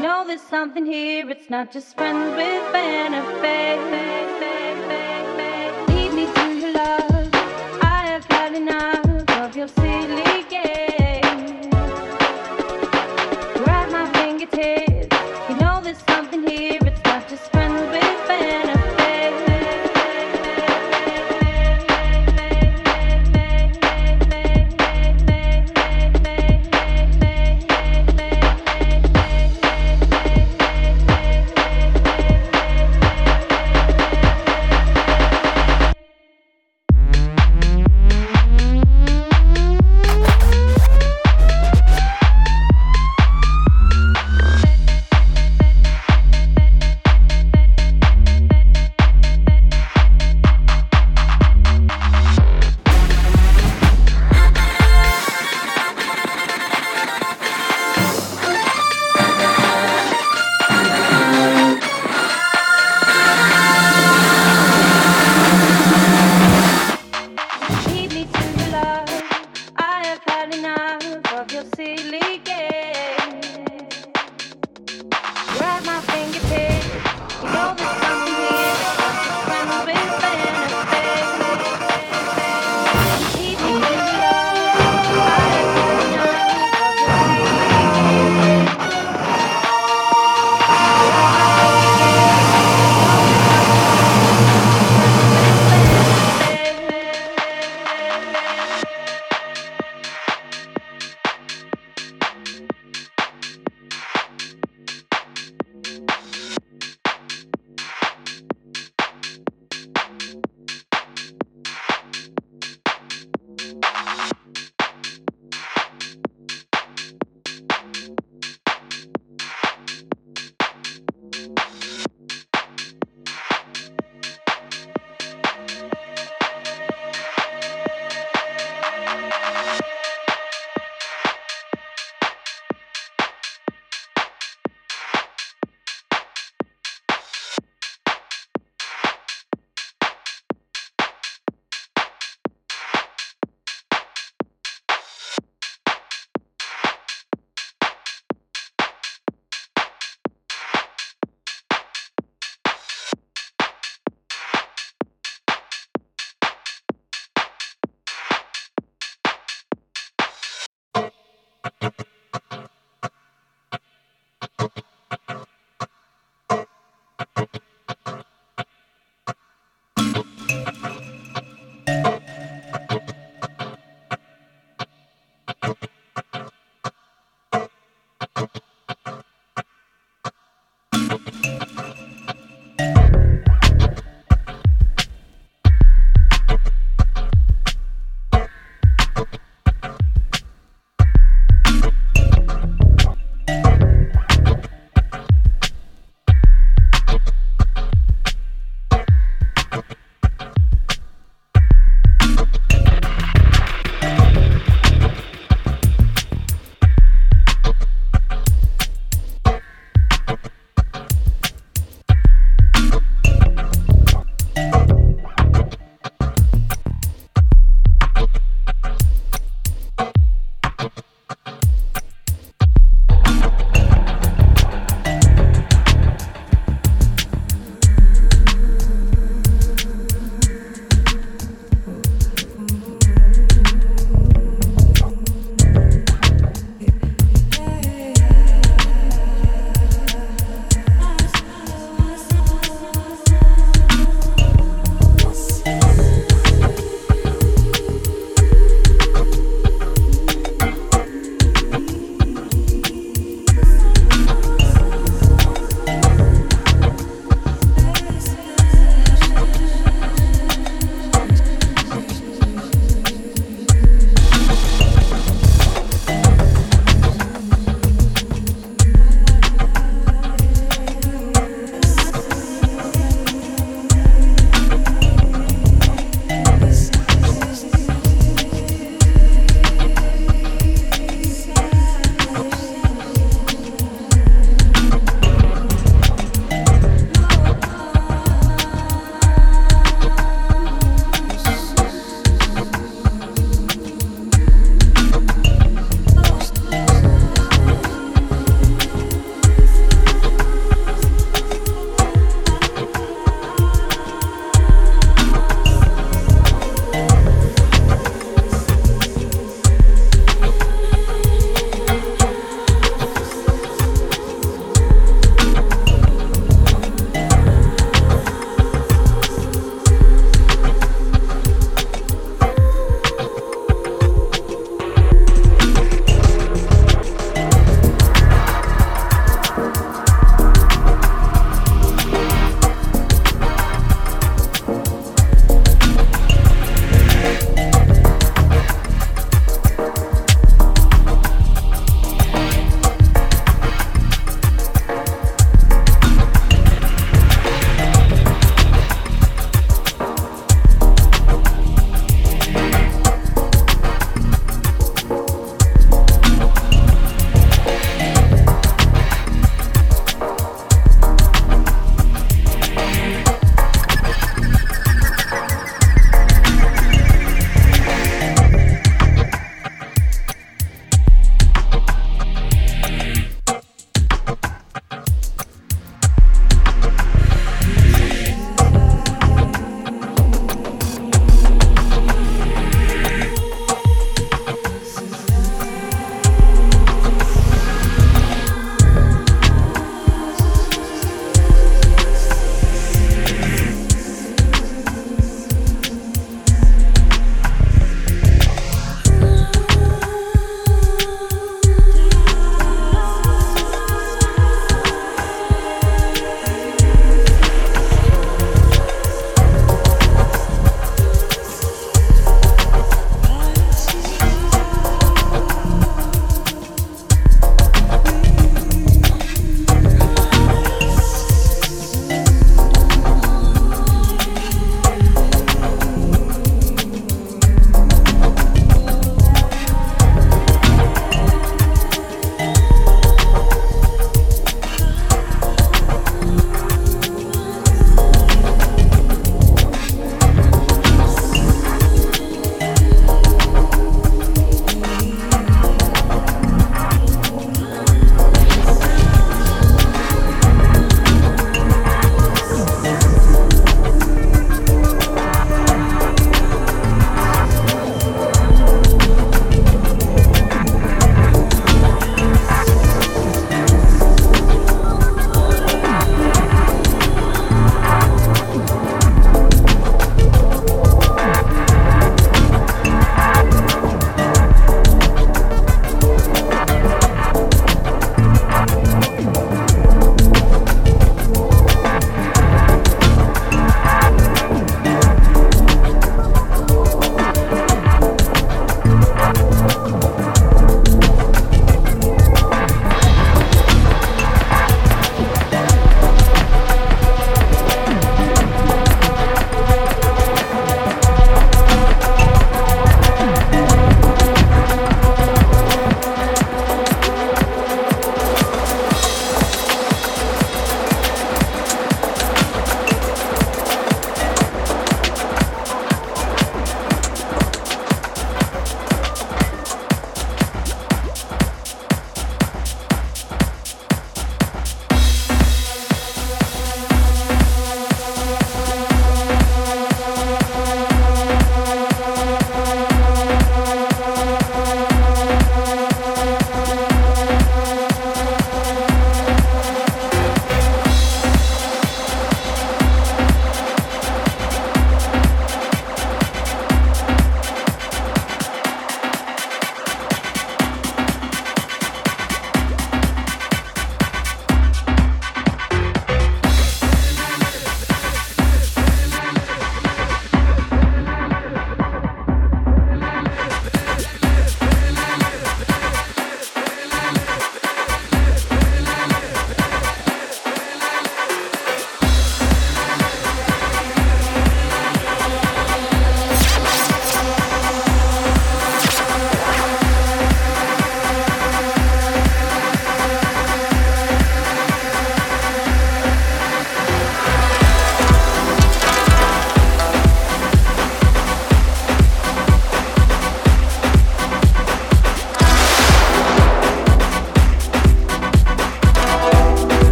know there's something here, it's not just friends with benefits.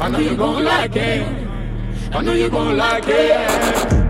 I know you're gonna like it. I know you're gonna like it.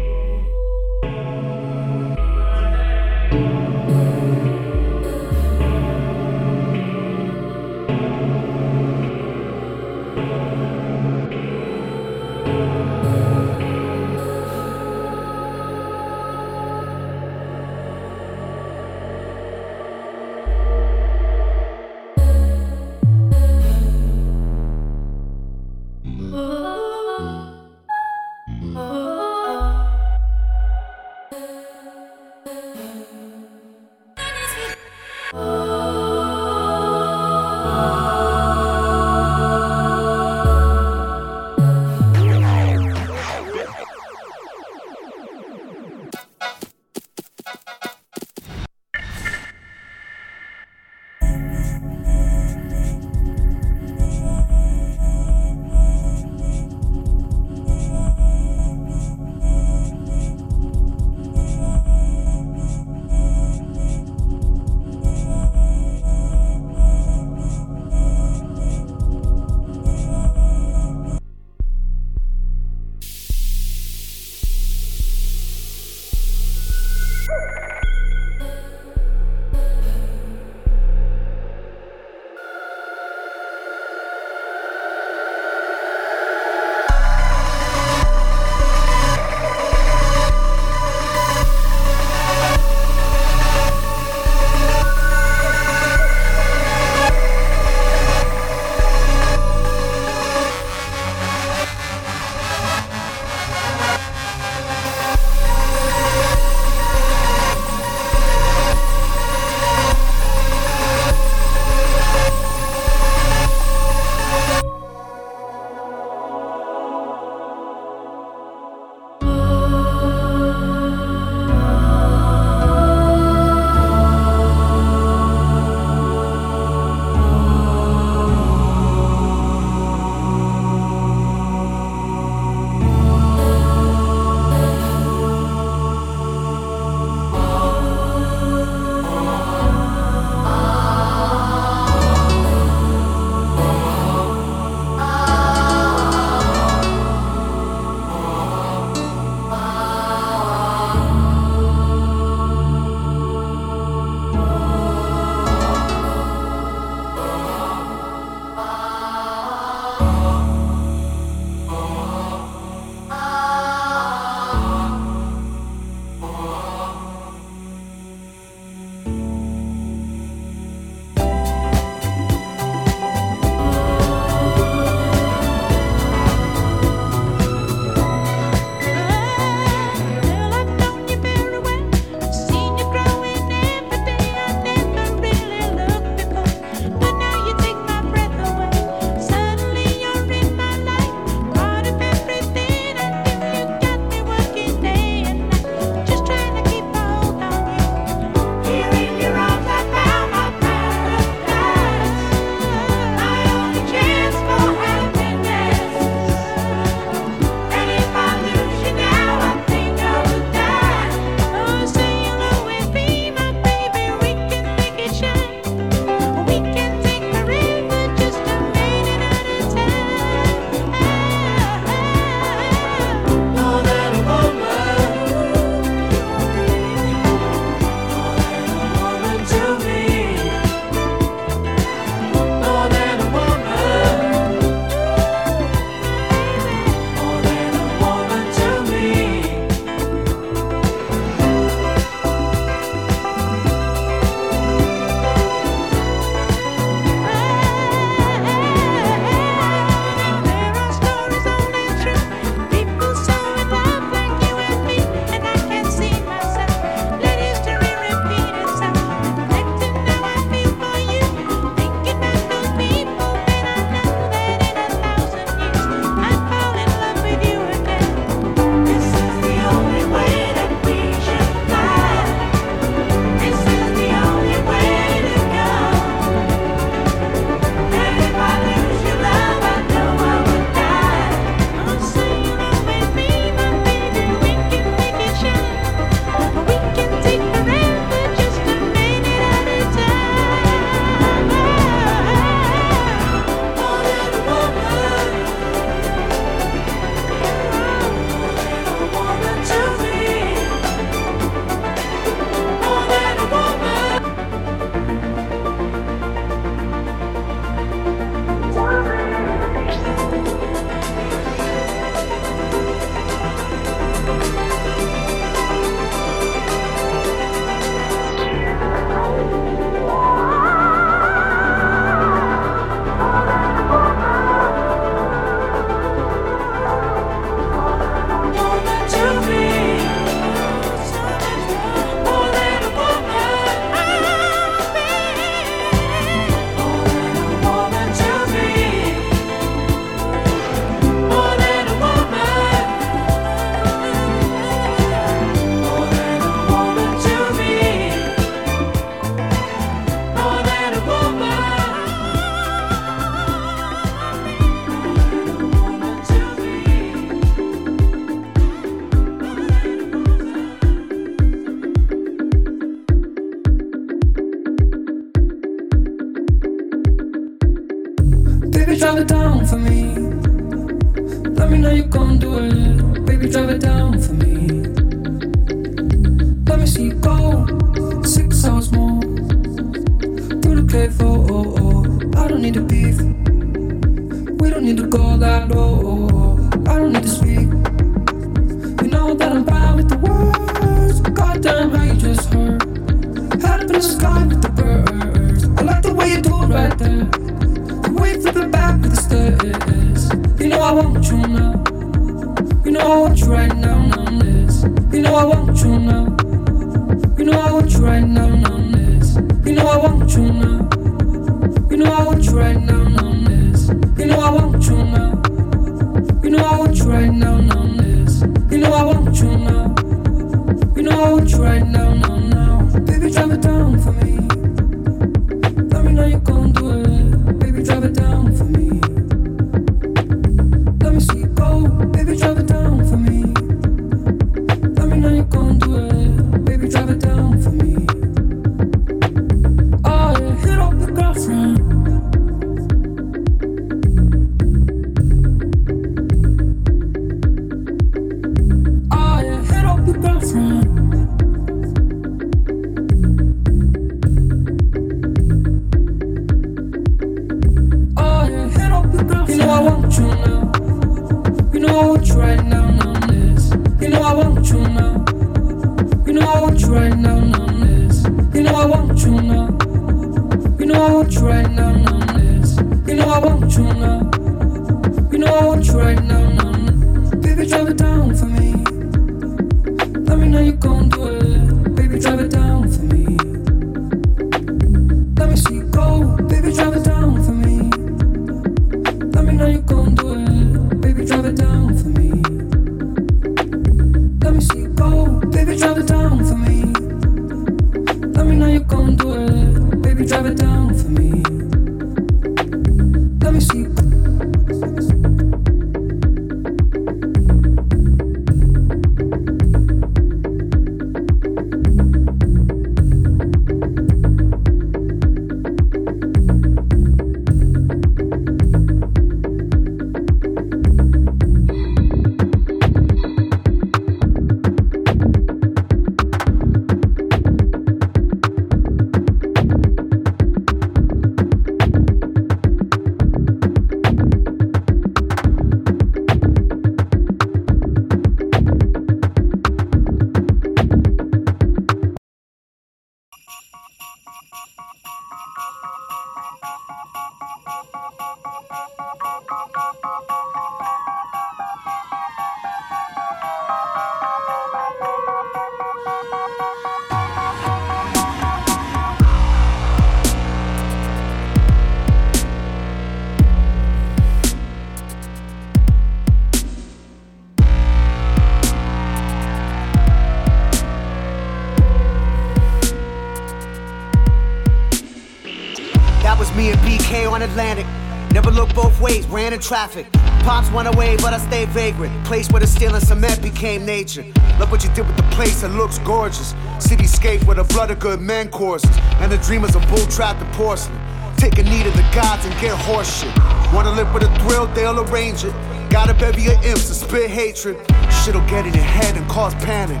BK on Atlantic. Never looked both ways, ran in traffic. Pops went away, but I stayed vagrant. Place where the steel and cement became nature. Look what you did with the place, it looks gorgeous. Cityscape where the blood of good men courses. And the dreamers of bull trapped and porcelain. Take a knee to the gods and get horseshit. Wanna live with a thrill, they'll arrange it. Got a bevy of imps to spit hatred. Shit'll get in your head and cause panic.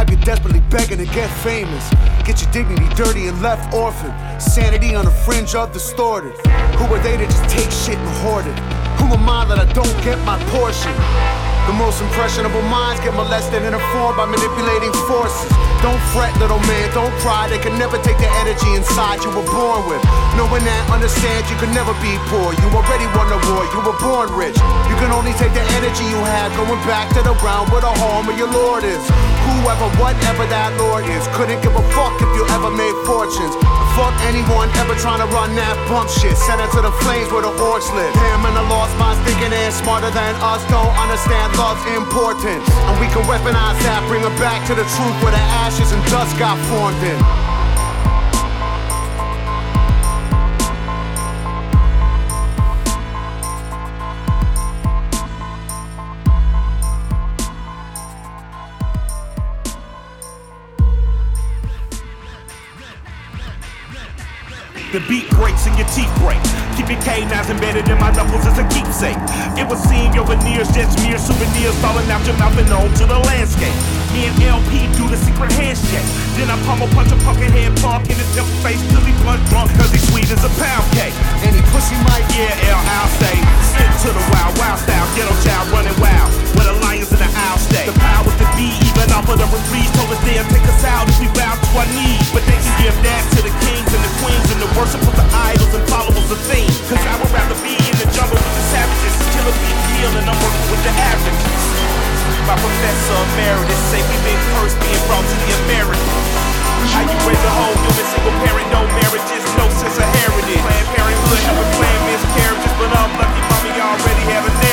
Have you desperately begging to get famous. Get your dignity dirty and left orphaned. Sanity on the fringe of distorted. Who are they to just take shit and hoard it? Who am I that I don't get my portion? The most impressionable minds get molested and informed by manipulating forces. Don't fret, little man, don't cry. They can never take the energy inside you were born with. Knowing that, understand you can never be poor. You already won the war, you were born rich. You can only take the energy you have going back to the ground where the home of your Lord is. Whoever, whatever that Lord is, couldn't give a fuck if you ever made fortunes. Fuck anyone ever trying to run that bump shit. Send it to the flames where the orcs live. Him and the lost minds thinking they're smarter than us. Don't understand love's importance. And we can weaponize that, bring it back to the truth where the ashes and dust got formed in. And your teeth break. Keep your canines embedded in my knuckles as a keepsake. It was seem your veneers just mere souvenirs falling out your mouth and onto the landscape. Me and El-P do the secret handshake. Then I pummel punch a pumpkin head punk in his temple face till he blood drunk cause he's sweet as a pound cake. And he pussy Mike. Yeah, L, I'll say. Stick to the wild, wild style, ghetto child running wild. Where the lions in the owl stay. The powers to even off of the referees, told us they'll take us out if we bow to our knees. But they can give that to the kings and the queens and the worship of the idols and followers of things. Cause I would rather be in the jungle with the savages, killer be kill, and I'm working with the averages. My professor emeritus say we've been cursed being brought to the Americas. How you raise a whole human single parent, no marriages, no sense of heritage. Planned parenthood, never planned miscarriages, but I'm lucky mommy already have a narrative.